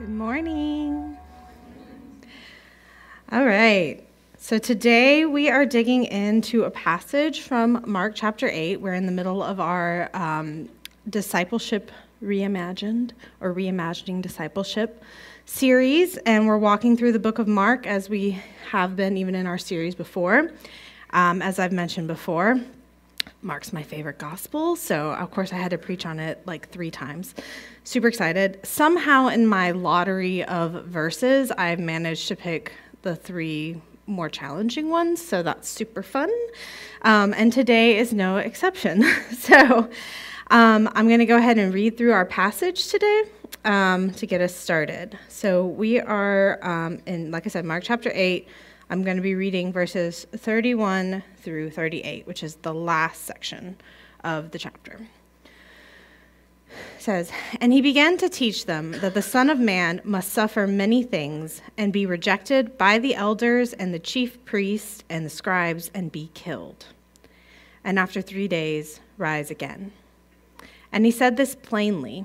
Good morning. All right. So today we are digging into a passage from Mark chapter 8. We're in the middle of our um, discipleship reimagined or reimagining discipleship series, and we're walking through the book of Mark as we have been even in our series before. Um, as I've mentioned before, Mark's my favorite gospel, so of course I had to preach on it like three times. Super excited. Somehow in my lottery of verses, I've managed to pick the three more challenging ones, so that's super fun. Um, and today is no exception. so um, I'm going to go ahead and read through our passage today um, to get us started. So we are um, in, like I said, Mark chapter 8. I'm going to be reading verses 31 through 38, which is the last section of the chapter. It says, And he began to teach them that the Son of Man must suffer many things and be rejected by the elders and the chief priests and the scribes and be killed. And after three days, rise again. And he said this plainly.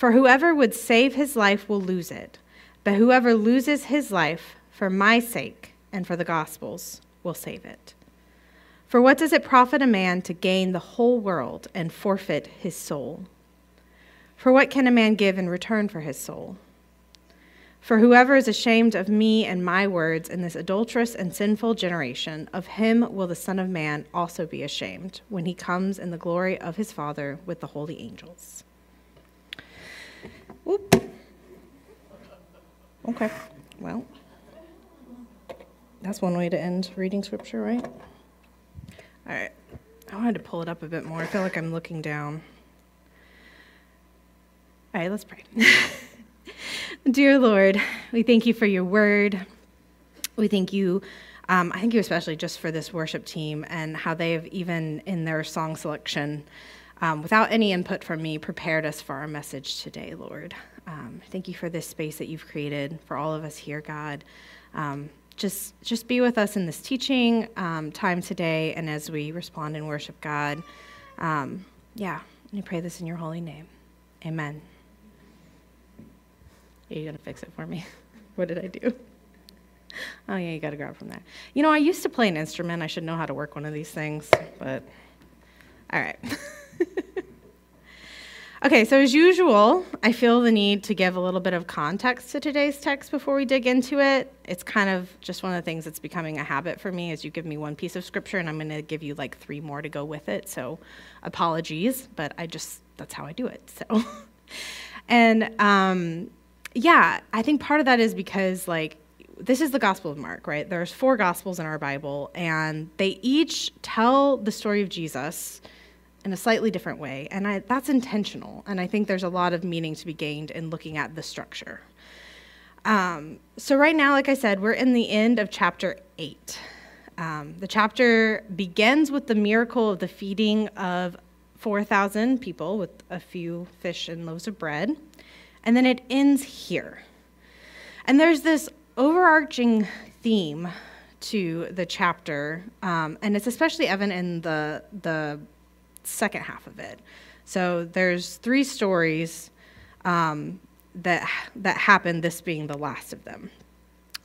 For whoever would save his life will lose it, but whoever loses his life for my sake and for the gospel's, will save it. For what does it profit a man to gain the whole world and forfeit his soul? For what can a man give in return for his soul? For whoever is ashamed of me and my words in this adulterous and sinful generation, of him will the Son of Man also be ashamed when he comes in the glory of his Father with the holy angels. Whoop. Okay, well. That's one way to end reading scripture, right? All right. I wanted to pull it up a bit more. I feel like I'm looking down. All right, let's pray. Dear Lord, we thank you for your word. We thank you, um, I thank you especially just for this worship team and how they have, even in their song selection, um, without any input from me, prepared us for our message today, Lord. Um, thank you for this space that you've created for all of us here, God. Um, just just be with us in this teaching um, time today and as we respond and worship God. Um, yeah, we pray this in your holy name. Amen. Are you going to fix it for me? what did I do? Oh, yeah, you got to grab from that. You know, I used to play an instrument. I should know how to work one of these things, but all right. Okay, so as usual, I feel the need to give a little bit of context to today's text before we dig into it. It's kind of just one of the things that's becoming a habit for me is you give me one piece of scripture and I'm going to give you like three more to go with it. So apologies, but I just, that's how I do it. So, and um, yeah, I think part of that is because like this is the Gospel of Mark, right? There's four Gospels in our Bible, and they each tell the story of Jesus in a slightly different way. And I, that's intentional. And I think there's a lot of meaning to be gained in looking at the structure. Um, so, right now, like I said, we're in the end of chapter 8. Um, the chapter begins with the miracle of the feeding of 4,000 people with a few fish and loaves of bread. And then it ends here. And there's this overarching theme to the chapter, um, and it's especially evident in the, the second half of it. So there's three stories um, that that happen. This being the last of them.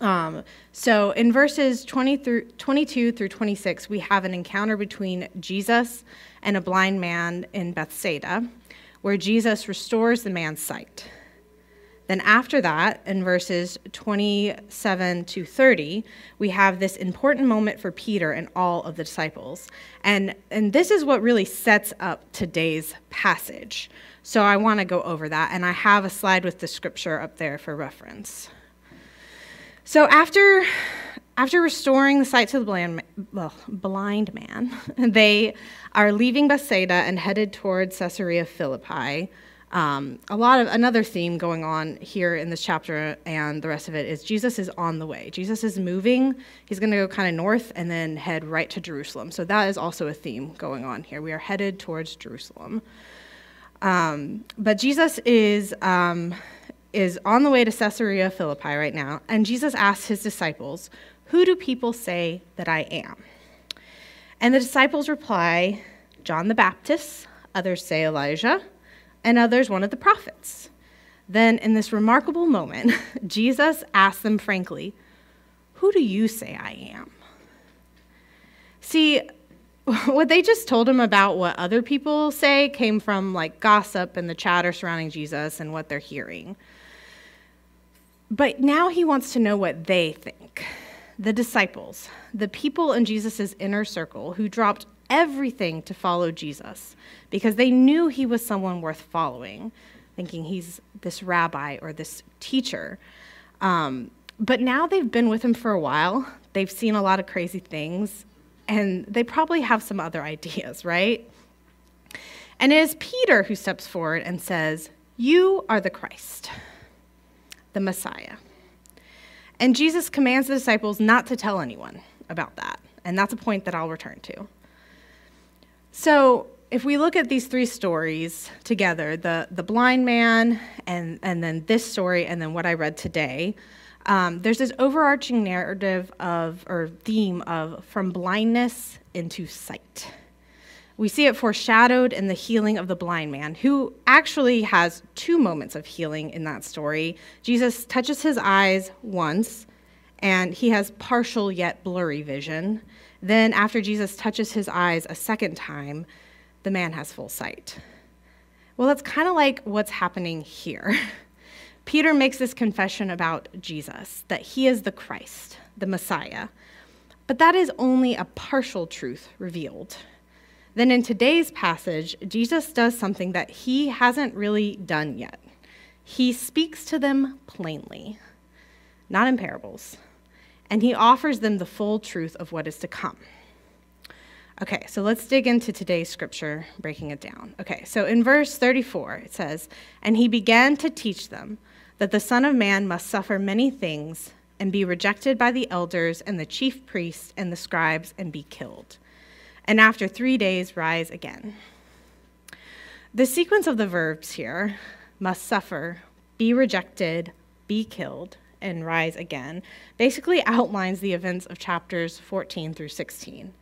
Um, so in verses 20 through 22 through 26, we have an encounter between Jesus and a blind man in Bethsaida, where Jesus restores the man's sight. Then, after that, in verses 27 to 30, we have this important moment for Peter and all of the disciples. And, and this is what really sets up today's passage. So, I want to go over that, and I have a slide with the scripture up there for reference. So, after, after restoring the sight to the blind, well, blind man, they are leaving Bethsaida and headed towards Caesarea Philippi Um, a lot of another theme going on here in this chapter and the rest of it is Jesus is on the way. Jesus is moving. He's going to go kind of north and then head right to Jerusalem. So that is also a theme going on here. We are headed towards Jerusalem. Um, but Jesus is um, is on the way to Caesarea Philippi right now, and Jesus asks his disciples, "Who do people say that I am?" And the disciples reply, "John the Baptist. Others say Elijah." And others one of the prophets. Then, in this remarkable moment, Jesus asks them frankly, Who do you say I am? See, what they just told him about what other people say came from like gossip and the chatter surrounding Jesus and what they're hearing. But now he wants to know what they think. The disciples, the people in Jesus' inner circle who dropped everything to follow Jesus because they knew he was someone worth following, thinking he's this rabbi or this teacher. Um, but now they've been with him for a while, they've seen a lot of crazy things, and they probably have some other ideas, right? And it is Peter who steps forward and says, You are the Christ, the Messiah. And Jesus commands the disciples not to tell anyone about that. And that's a point that I'll return to. So, if we look at these three stories together the, the blind man, and, and then this story, and then what I read today, um, there's this overarching narrative of, or theme of from blindness into sight. We see it foreshadowed in the healing of the blind man, who actually has two moments of healing in that story. Jesus touches his eyes once, and he has partial yet blurry vision. Then, after Jesus touches his eyes a second time, the man has full sight. Well, that's kind of like what's happening here. Peter makes this confession about Jesus, that he is the Christ, the Messiah. But that is only a partial truth revealed. Then in today's passage, Jesus does something that he hasn't really done yet. He speaks to them plainly, not in parables and he offers them the full truth of what is to come. Okay, so let's dig into today's scripture, breaking it down. Okay, so in verse 34, it says, And he began to teach them that the Son of Man must suffer many things and be rejected by the elders and the chief priests and the scribes and be killed, and after three days rise again. The sequence of the verbs here must suffer, be rejected, be killed, and rise again basically outlines the events of chapters 14 through 16.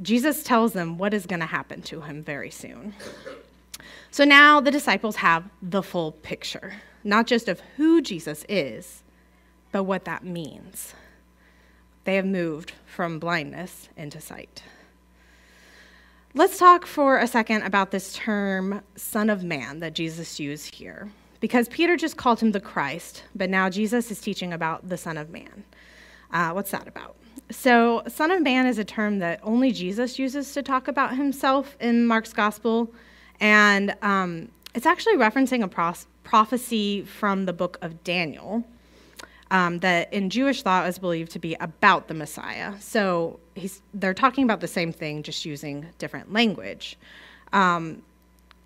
Jesus tells them what is going to happen to him very soon. So now the disciples have the full picture, not just of who Jesus is, but what that means. They have moved from blindness into sight. Let's talk for a second about this term, Son of Man, that Jesus used here because Peter just called him the Christ, but now Jesus is teaching about the Son of Man. Uh, what's that about? So, Son of Man is a term that only Jesus uses to talk about himself in Mark's Gospel, and um, it's actually referencing a pros- prophecy from the book of Daniel. Um, that in Jewish thought is believed to be about the Messiah. So they're talking about the same thing, just using different language. Um,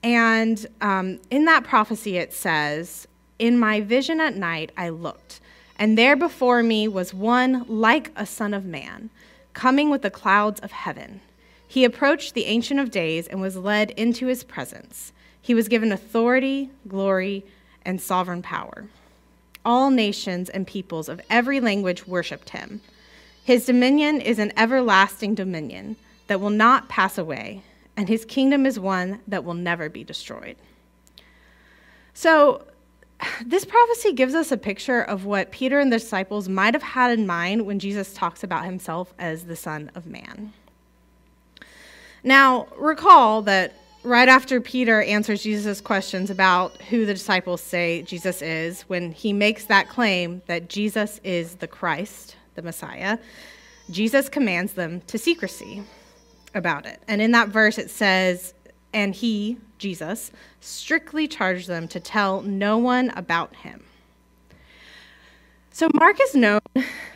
and um, in that prophecy, it says, In my vision at night, I looked, and there before me was one like a son of man, coming with the clouds of heaven. He approached the Ancient of Days and was led into his presence. He was given authority, glory, and sovereign power. All nations and peoples of every language worshiped him. His dominion is an everlasting dominion that will not pass away and his kingdom is one that will never be destroyed. So, this prophecy gives us a picture of what Peter and the disciples might have had in mind when Jesus talks about himself as the Son of Man. Now, recall that right after Peter answers Jesus' questions about who the disciples say Jesus is, when he makes that claim that Jesus is the Christ, the Messiah, Jesus commands them to secrecy about it. And in that verse, it says, And he, Jesus, strictly charged them to tell no one about him. So, Mark is known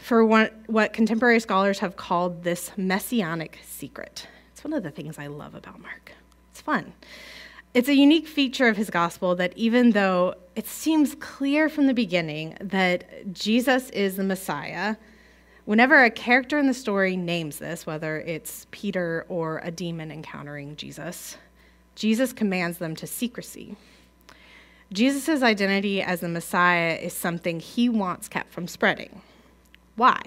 for what, what contemporary scholars have called this messianic secret. It's one of the things I love about Mark. It's fun. It's a unique feature of his gospel that even though it seems clear from the beginning that Jesus is the Messiah, whenever a character in the story names this, whether it's Peter or a demon encountering Jesus, Jesus commands them to secrecy. Jesus' identity as the Messiah is something he wants kept from spreading. Why?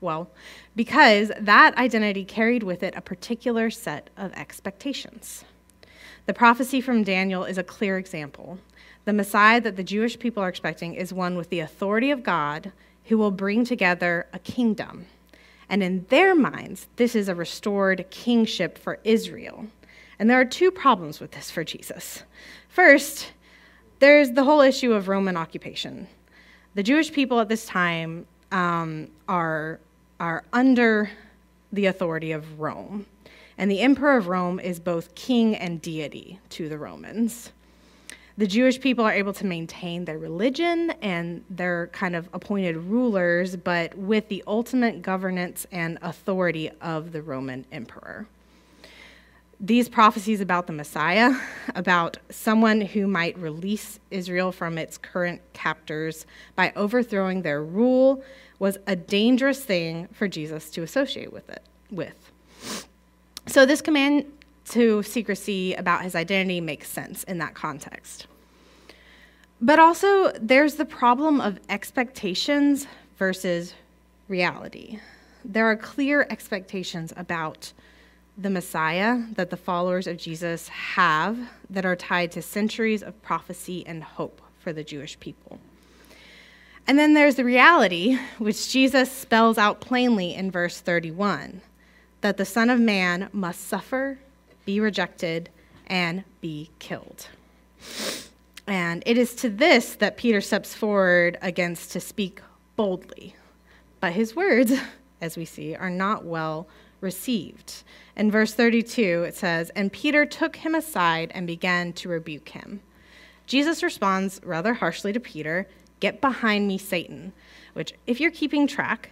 Well, because that identity carried with it a particular set of expectations. The prophecy from Daniel is a clear example. The Messiah that the Jewish people are expecting is one with the authority of God who will bring together a kingdom. And in their minds, this is a restored kingship for Israel. And there are two problems with this for Jesus. First, there's the whole issue of Roman occupation. The Jewish people at this time um, are, are under the authority of Rome. And the emperor of Rome is both king and deity to the Romans. The Jewish people are able to maintain their religion and their kind of appointed rulers, but with the ultimate governance and authority of the Roman emperor. These prophecies about the Messiah, about someone who might release Israel from its current captors by overthrowing their rule, was a dangerous thing for Jesus to associate with it with. So, this command to secrecy about his identity makes sense in that context. But also, there's the problem of expectations versus reality. There are clear expectations about the Messiah that the followers of Jesus have that are tied to centuries of prophecy and hope for the Jewish people. And then there's the reality, which Jesus spells out plainly in verse 31 that the Son of Man must suffer, be rejected, and be killed. And it is to this that Peter steps forward against to speak boldly. But his words, as we see, are not well received. In verse 32, it says, And Peter took him aside and began to rebuke him. Jesus responds rather harshly to Peter, Get behind me, Satan, which, if you're keeping track,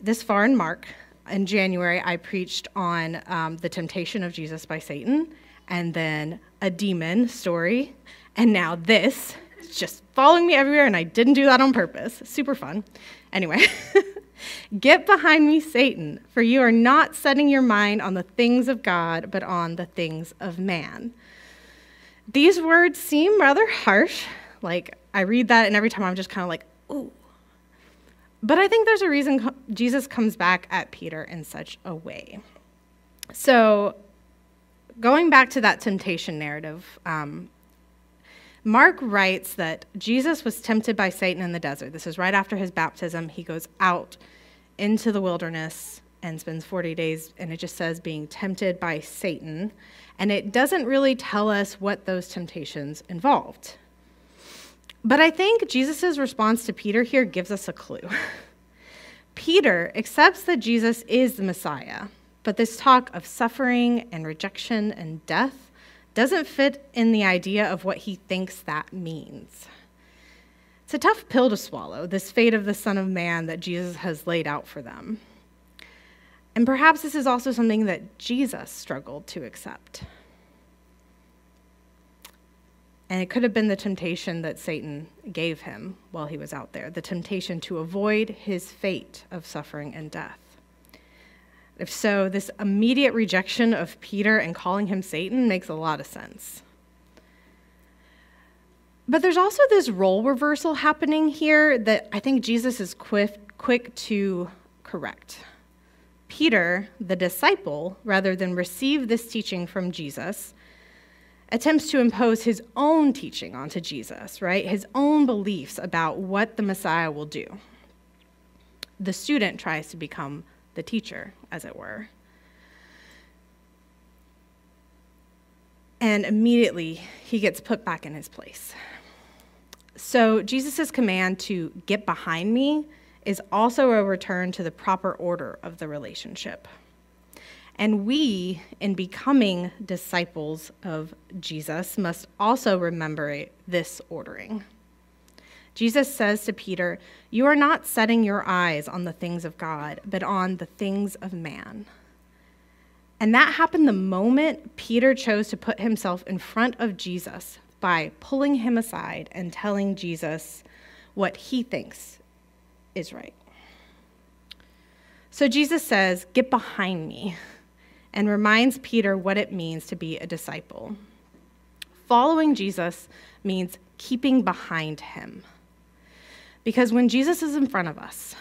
this far in Mark, in January, I preached on um, the temptation of Jesus by Satan, and then a demon story, and now this. It's just following me everywhere, and I didn't do that on purpose. Super fun. Anyway, get behind me, Satan, for you are not setting your mind on the things of God, but on the things of man. These words seem rather harsh. Like, I read that, and every time I'm just kind of like, ooh, but I think there's a reason Jesus comes back at Peter in such a way. So, going back to that temptation narrative, um, Mark writes that Jesus was tempted by Satan in the desert. This is right after his baptism. He goes out into the wilderness and spends 40 days, and it just says being tempted by Satan. And it doesn't really tell us what those temptations involved. But I think Jesus' response to Peter here gives us a clue. Peter accepts that Jesus is the Messiah, but this talk of suffering and rejection and death doesn't fit in the idea of what he thinks that means. It's a tough pill to swallow, this fate of the Son of Man that Jesus has laid out for them. And perhaps this is also something that Jesus struggled to accept. And it could have been the temptation that Satan gave him while he was out there the temptation to avoid his fate of suffering and death. If so, this immediate rejection of Peter and calling him Satan makes a lot of sense. But there's also this role reversal happening here that I think Jesus is quick, quick to correct. Peter, the disciple, rather than receive this teaching from Jesus, attempts to impose his own teaching onto Jesus, right? His own beliefs about what the Messiah will do. The student tries to become the teacher, as it were. And immediately he gets put back in his place. So Jesus' command to get behind me is also a return to the proper order of the relationship. And we, in becoming disciples of Jesus, must also remember this ordering. Jesus says to Peter, You are not setting your eyes on the things of God, but on the things of man. And that happened the moment Peter chose to put himself in front of Jesus by pulling him aside and telling Jesus what he thinks is right. So Jesus says, Get behind me, and reminds Peter what it means to be a disciple. Following Jesus means keeping behind him. Because when Jesus is in front of us,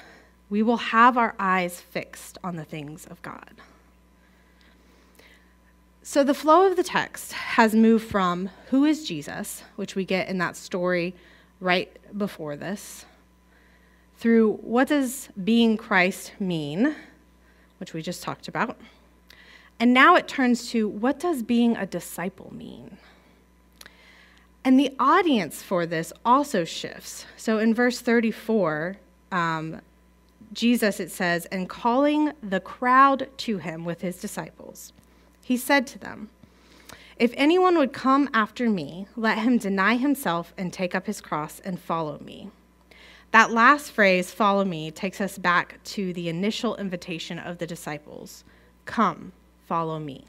we will have our eyes fixed on the things of God. So the flow of the text has moved from who is Jesus, which we get in that story right before this, through what does being Christ mean, which we just talked about. And now it turns to what does being a disciple mean? And the audience for this also shifts. So in verse 34, um, Jesus, it says, and calling the crowd to him with his disciples, he said to them, If anyone would come after me, let him deny himself and take up his cross and follow me. That last phrase, follow me, takes us back to the initial invitation of the disciples Come, follow me.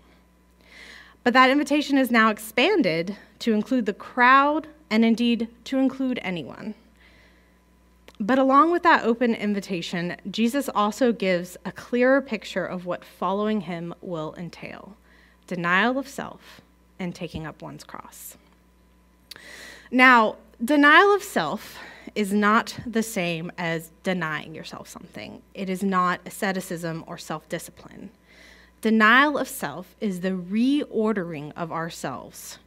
But that invitation is now expanded to include the crowd and indeed to include anyone. But along with that open invitation, Jesus also gives a clearer picture of what following him will entail denial of self, and taking up one's cross. Now, denial of self is not the same as denying yourself something. It is not asceticism or self discipline. Denial of self is the reordering of ourselves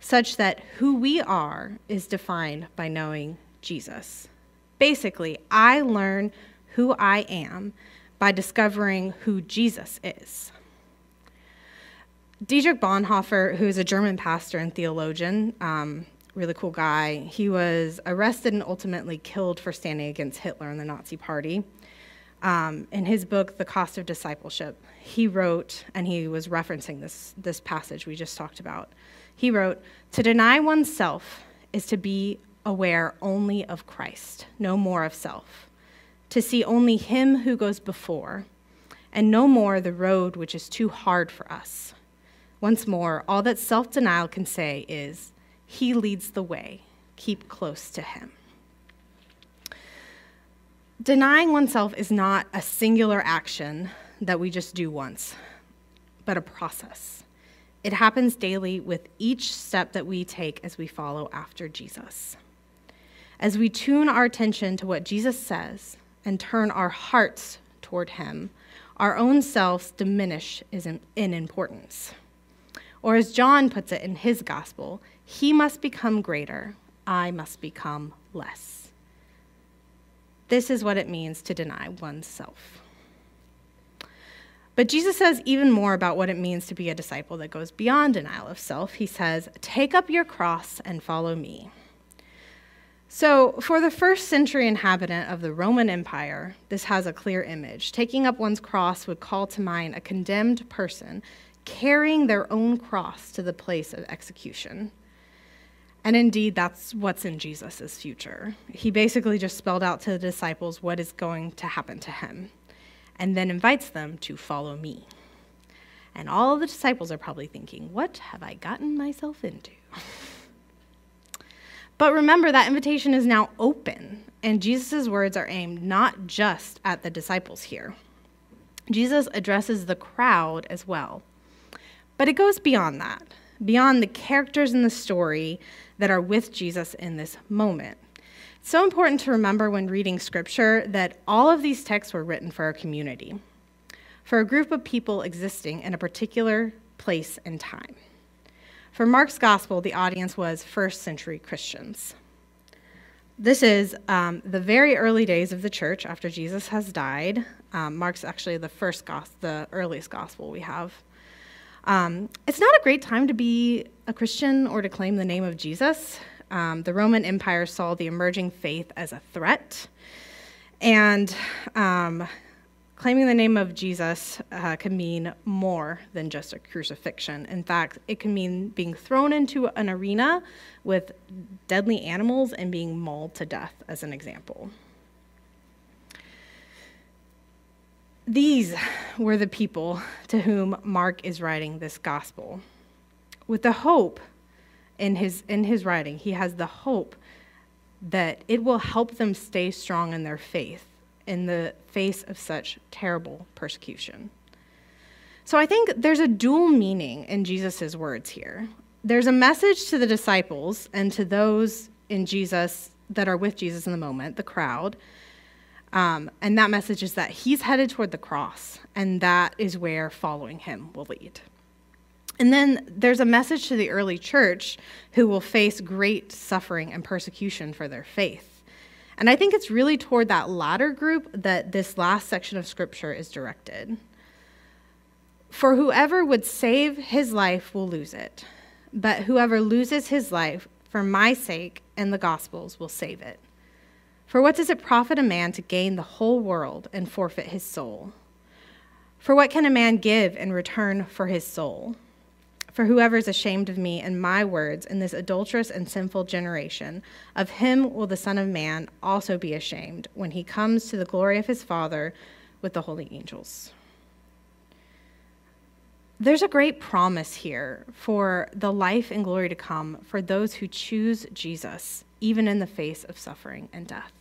such that who we are is defined by knowing Jesus. Basically, I learn who I am by discovering who Jesus is. Dietrich Bonhoeffer, who's a German pastor and theologian, um, really cool guy, he was arrested and ultimately killed for standing against Hitler and the Nazi Party. Um, in his book, The Cost of Discipleship, he wrote, and he was referencing this, this passage we just talked about. He wrote, To deny oneself is to be aware only of Christ, no more of self, to see only Him who goes before, and no more the road which is too hard for us. Once more, all that self denial can say is, He leads the way. Keep close to Him. Denying oneself is not a singular action that we just do once, but a process. It happens daily with each step that we take as we follow after Jesus. As we tune our attention to what Jesus says and turn our hearts toward Him, our own selves diminish in importance. Or as John puts it in his gospel, he must become greater, I must become less. This is what it means to deny oneself. But Jesus says even more about what it means to be a disciple that goes beyond denial of self. He says, Take up your cross and follow me. So, for the first century inhabitant of the Roman Empire, this has a clear image. Taking up one's cross would call to mind a condemned person carrying their own cross to the place of execution. And indeed, that's what's in Jesus' future. He basically just spelled out to the disciples what is going to happen to him and then invites them to follow me. And all the disciples are probably thinking, What have I gotten myself into? but remember, that invitation is now open, and Jesus' words are aimed not just at the disciples here. Jesus addresses the crowd as well. But it goes beyond that, beyond the characters in the story that are with Jesus in this moment. It's so important to remember when reading scripture that all of these texts were written for a community, for a group of people existing in a particular place and time. For Mark's gospel, the audience was first century Christians. This is um, the very early days of the church after Jesus has died. Um, Mark's actually the first gospel, the earliest gospel we have. Um, it's not a great time to be a Christian or to claim the name of Jesus. Um, the Roman Empire saw the emerging faith as a threat, and um, claiming the name of Jesus uh, can mean more than just a crucifixion. In fact, it can mean being thrown into an arena with deadly animals and being mauled to death, as an example. These were the people to whom Mark is writing this gospel. With the hope in his, in his writing, he has the hope that it will help them stay strong in their faith in the face of such terrible persecution. So I think there's a dual meaning in Jesus' words here. There's a message to the disciples and to those in Jesus that are with Jesus in the moment, the crowd. Um, and that message is that he's headed toward the cross, and that is where following him will lead. And then there's a message to the early church who will face great suffering and persecution for their faith. And I think it's really toward that latter group that this last section of scripture is directed. For whoever would save his life will lose it, but whoever loses his life for my sake and the gospel's will save it. For what does it profit a man to gain the whole world and forfeit his soul? For what can a man give in return for his soul? For whoever is ashamed of me and my words in this adulterous and sinful generation, of him will the Son of Man also be ashamed when he comes to the glory of his Father with the holy angels. There's a great promise here for the life and glory to come for those who choose Jesus, even in the face of suffering and death.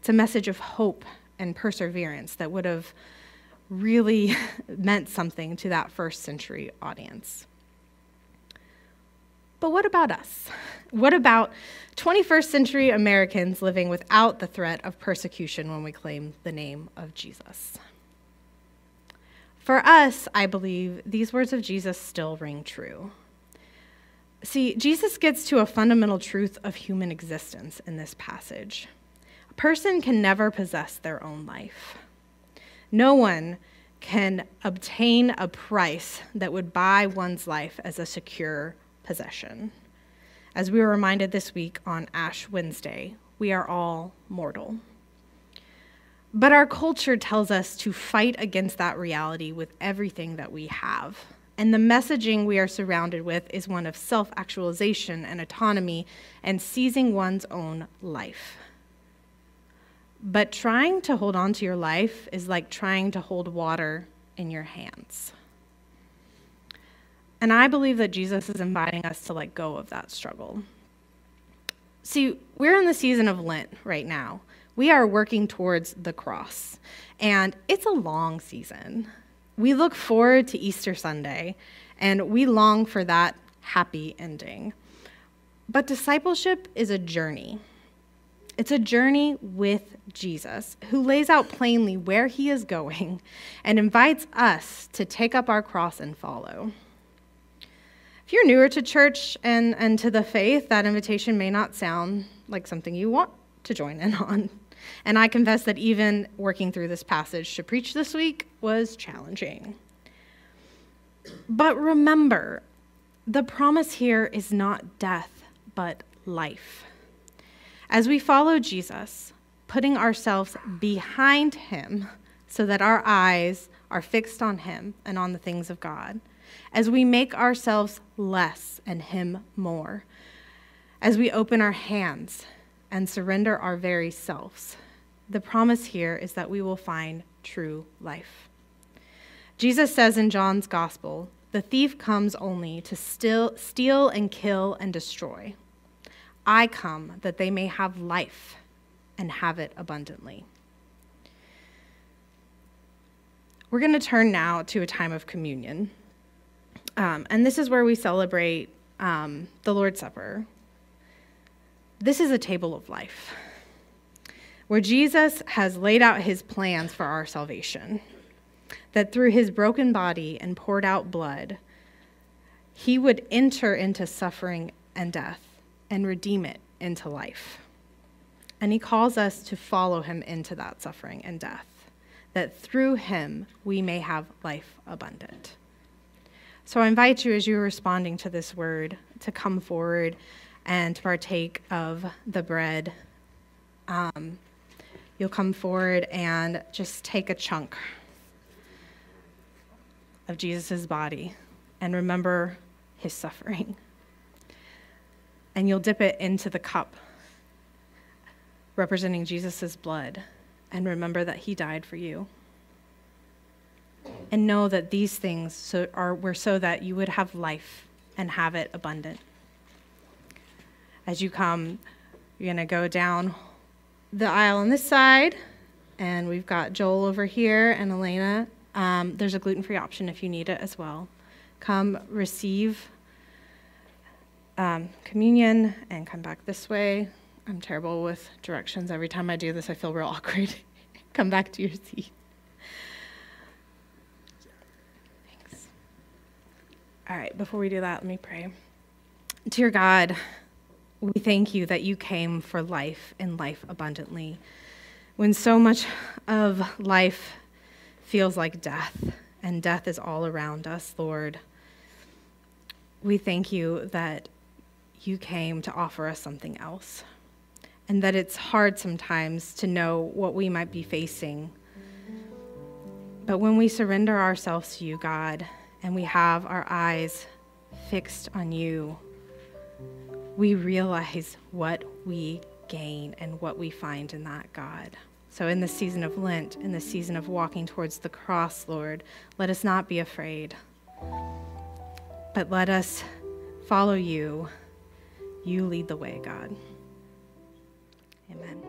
It's a message of hope and perseverance that would have really meant something to that first century audience. But what about us? What about 21st century Americans living without the threat of persecution when we claim the name of Jesus? For us, I believe these words of Jesus still ring true. See, Jesus gets to a fundamental truth of human existence in this passage. A person can never possess their own life. No one can obtain a price that would buy one's life as a secure possession. As we were reminded this week on Ash Wednesday, we are all mortal. But our culture tells us to fight against that reality with everything that we have. And the messaging we are surrounded with is one of self actualization and autonomy and seizing one's own life. But trying to hold on to your life is like trying to hold water in your hands. And I believe that Jesus is inviting us to let go of that struggle. See, we're in the season of Lent right now. We are working towards the cross, and it's a long season. We look forward to Easter Sunday, and we long for that happy ending. But discipleship is a journey. It's a journey with Jesus, who lays out plainly where he is going and invites us to take up our cross and follow. If you're newer to church and, and to the faith, that invitation may not sound like something you want to join in on. And I confess that even working through this passage to preach this week was challenging. But remember, the promise here is not death, but life. As we follow Jesus, putting ourselves behind him so that our eyes are fixed on him and on the things of God, as we make ourselves less and him more, as we open our hands and surrender our very selves, the promise here is that we will find true life. Jesus says in John's gospel, the thief comes only to steal, steal and kill and destroy. I come that they may have life and have it abundantly. We're going to turn now to a time of communion. Um, and this is where we celebrate um, the Lord's Supper. This is a table of life where Jesus has laid out his plans for our salvation. That through his broken body and poured out blood, he would enter into suffering and death and redeem it into life. And he calls us to follow him into that suffering and death, that through him we may have life abundant. So I invite you, as you're responding to this word, to come forward and to partake of the bread. Um, you'll come forward and just take a chunk of Jesus' body and remember his suffering and you'll dip it into the cup representing Jesus' blood and remember that he died for you. and know that these things so are, were so that you would have life and have it abundant. As you come, you're going to go down the aisle on this side, and we've got Joel over here and Elena. Um, there's a gluten free option if you need it as well. Come receive um, communion and come back this way. I'm terrible with directions. Every time I do this, I feel real awkward. come back to your seat. Thanks. All right, before we do that, let me pray. Dear God, we thank you that you came for life and life abundantly. When so much of life feels like death, and death is all around us, Lord, we thank you that you came to offer us something else, and that it's hard sometimes to know what we might be facing. But when we surrender ourselves to you, God, and we have our eyes fixed on you, we realize what we gain and what we find in that God. So, in the season of Lent, in the season of walking towards the cross, Lord, let us not be afraid, but let us follow you. You lead the way, God. Amen.